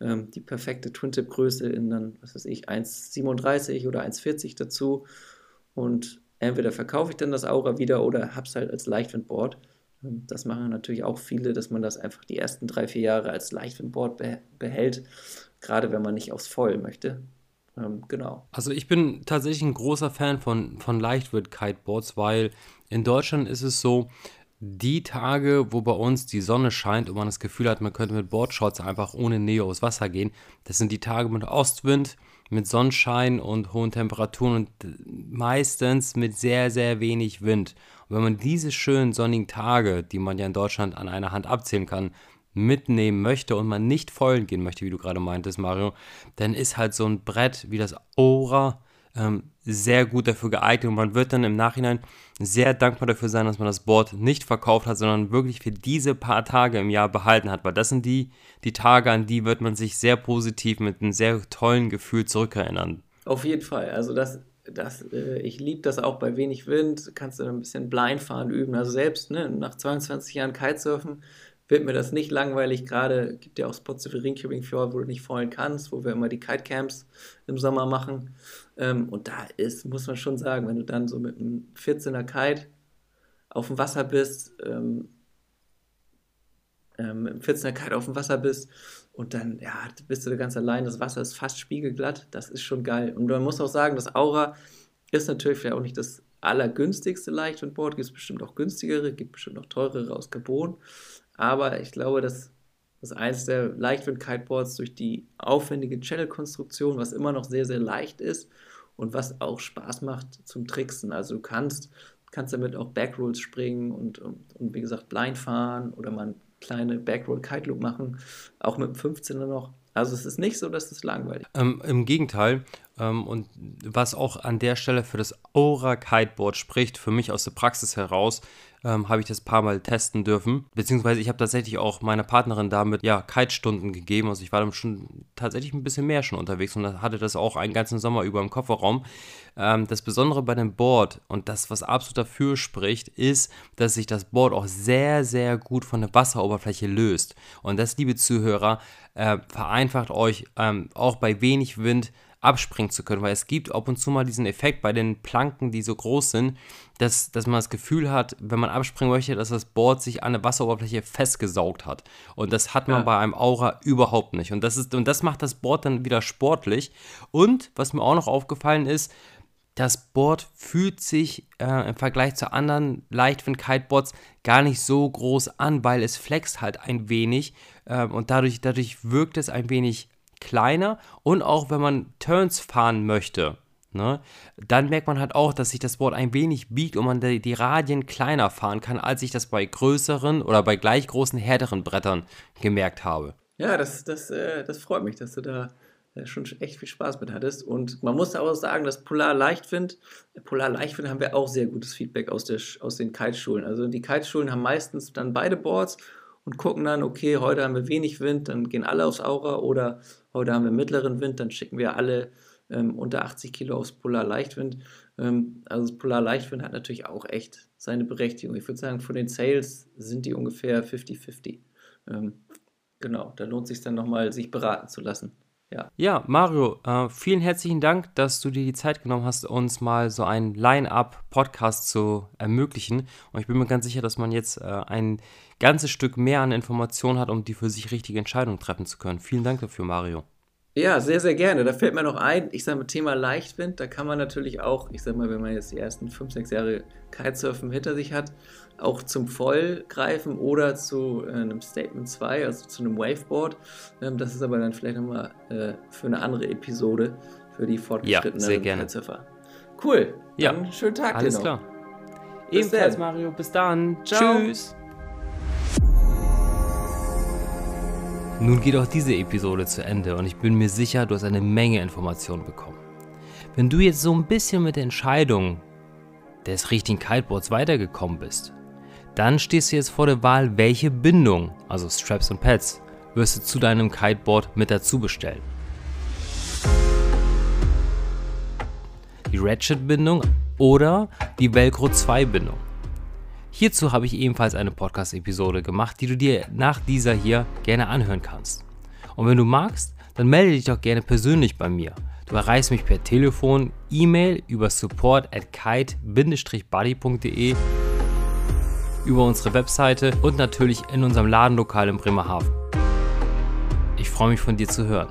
[SPEAKER 2] ähm, die perfekte Twin-Tip-Größe in dann, was weiß ich, 1,37 oder 1,40 dazu. Und entweder verkaufe ich dann das Aura wieder oder hab's halt als Leichtwindboard. Das machen natürlich auch viele, dass man das einfach die ersten drei, vier Jahre als Leichtwindboard behält, gerade wenn man nicht aufs Foil möchte. Ähm, genau.
[SPEAKER 1] Also ich bin tatsächlich ein großer Fan von, von Leichtwind-Kiteboards, weil in Deutschland ist es so, die Tage, wo bei uns die Sonne scheint und man das Gefühl hat, man könnte mit Boardshorts einfach ohne Neo aufs Wasser gehen, das sind die Tage mit Ostwind, mit Sonnenschein und hohen Temperaturen und meistens mit sehr, sehr wenig Wind. Und wenn man diese schönen sonnigen Tage, die man ja in Deutschland an einer Hand abzählen kann, mitnehmen möchte und man nicht vollen gehen möchte, wie du gerade meintest, Mario, dann ist halt so ein Brett wie das Aura ähm, sehr gut dafür geeignet und man wird dann im Nachhinein sehr dankbar dafür sein, dass man das Board nicht verkauft hat, sondern wirklich für diese paar Tage im Jahr behalten hat, weil das sind die, die Tage, an die wird man sich sehr positiv mit einem sehr tollen Gefühl zurückerinnern.
[SPEAKER 2] Auf jeden Fall, also das, das, äh, ich liebe das auch bei wenig Wind, kannst du ein bisschen Blindfahren üben, also selbst ne, nach 22 Jahren Kitesurfen wird mir das nicht langweilig. Gerade gibt ja auch Spots wie Ringcubing Fjord, wo du nicht fallen kannst, wo wir immer die Kitecamps im Sommer machen. Ähm, und da ist, muss man schon sagen, wenn du dann so mit einem 14er Kite auf dem Wasser bist, ähm, ähm, mit einem 14er Kite auf dem Wasser bist und dann, ja, bist du ganz allein, das Wasser ist fast spiegelglatt, das ist schon geil. Und man muss auch sagen, das Aura ist natürlich auch nicht das allergünstigste Leichtwindboard, gibt es bestimmt auch günstigere, gibt bestimmt auch teurere aus Carbon. Aber ich glaube, dass das eins der Leichtwind-Kiteboards durch die aufwendige Channel-Konstruktion, was immer noch sehr, sehr leicht ist und was auch Spaß macht zum Tricksen. Also du kannst, kannst damit auch Backrolls springen und, und, und wie gesagt blind fahren oder mal eine kleine Backroll-Kite-Loop machen, auch mit dem 15er noch. Also es ist nicht so, dass es langweilig ist.
[SPEAKER 1] Ähm, Im Gegenteil. Ähm, und was auch an der Stelle für das Aura Kiteboard spricht, für mich aus der Praxis heraus, ähm, habe ich das paar Mal testen dürfen. Beziehungsweise ich habe tatsächlich auch meiner Partnerin damit ja Kite-Stunden gegeben. Also ich war dann schon tatsächlich ein bisschen mehr schon unterwegs und hatte das auch einen ganzen Sommer über im Kofferraum. Ähm, das Besondere bei dem Board und das, was absolut dafür spricht, ist, dass sich das Board auch sehr, sehr gut von der Wasseroberfläche löst. Und das, liebe Zuhörer, äh, vereinfacht euch ähm, auch bei wenig Wind abspringen zu können, weil es gibt ab und zu mal diesen Effekt bei den Planken, die so groß sind, dass, dass man das Gefühl hat, wenn man abspringen möchte, dass das Board sich an der Wasseroberfläche festgesaugt hat. Und das hat man ja. bei einem Aura überhaupt nicht. Und das, ist, und das macht das Board dann wieder sportlich. Und was mir auch noch aufgefallen ist, das Board fühlt sich äh, im Vergleich zu anderen Leichtwind-Kiteboards gar nicht so groß an, weil es flext halt ein wenig äh, und dadurch, dadurch wirkt es ein wenig kleiner und auch wenn man Turns fahren möchte, ne, dann merkt man halt auch, dass sich das Board ein wenig biegt und man die, die Radien kleiner fahren kann, als ich das bei größeren oder bei gleich großen, härteren Brettern gemerkt habe.
[SPEAKER 2] Ja, das, das, äh, das freut mich, dass du da äh, schon echt viel Spaß mit hattest. Und man muss auch sagen, dass Polar Leichtwind, äh, Polar Leichtwind haben wir auch sehr gutes Feedback aus, der, aus den Kiteschulen. Also die Kiteschulen haben meistens dann beide Boards und gucken dann, okay, heute haben wir wenig Wind, dann gehen alle aufs Aura oder heute haben wir mittleren Wind, dann schicken wir alle ähm, unter 80 Kilo aufs Polar Leichtwind. Ähm, also das Polar Leichtwind hat natürlich auch echt seine Berechtigung. Ich würde sagen, von den Sales sind die ungefähr 50-50. Ähm, genau, da lohnt es sich dann nochmal, sich beraten zu lassen. Ja,
[SPEAKER 1] ja Mario, äh, vielen herzlichen Dank, dass du dir die Zeit genommen hast, uns mal so einen Line-Up-Podcast zu ermöglichen. Und ich bin mir ganz sicher, dass man jetzt äh, ein ganzes Stück mehr an Informationen hat, um die für sich richtige Entscheidung treffen zu können. Vielen Dank dafür, Mario.
[SPEAKER 2] Ja, sehr, sehr gerne. Da fällt mir noch ein, ich sage mal, Thema Leichtwind, da kann man natürlich auch, ich sage mal, wenn man jetzt die ersten 5, 6 Jahre Kitesurfen hinter sich hat, auch zum Voll greifen oder zu äh, einem Statement 2, also zu einem Waveboard. Ähm, das ist aber dann vielleicht nochmal äh, für eine andere Episode, für die fortgeschrittenen
[SPEAKER 1] ja, Kitesurfer.
[SPEAKER 2] Cool.
[SPEAKER 1] Dann
[SPEAKER 2] ja, schönen Tag
[SPEAKER 1] Alles klar. Bis Ebenfalls, dann. Mario. Bis dann.
[SPEAKER 2] Ciao.
[SPEAKER 1] Tschüss. Nun geht auch diese Episode zu Ende und ich bin mir sicher, du hast eine Menge Informationen bekommen. Wenn du jetzt so ein bisschen mit der Entscheidung des richtigen Kiteboards weitergekommen bist, dann stehst du jetzt vor der Wahl, welche Bindung, also Straps und Pads, wirst du zu deinem Kiteboard mit dazu bestellen. Die Ratchet-Bindung oder die Velcro 2-Bindung. Hierzu habe ich ebenfalls eine Podcast-Episode gemacht, die du dir nach dieser hier gerne anhören kannst. Und wenn du magst, dann melde dich doch gerne persönlich bei mir. Du erreichst mich per Telefon, E-Mail über support at kite-buddy.de, über unsere Webseite und natürlich in unserem Ladenlokal in Bremerhaven. Ich freue mich von dir zu hören.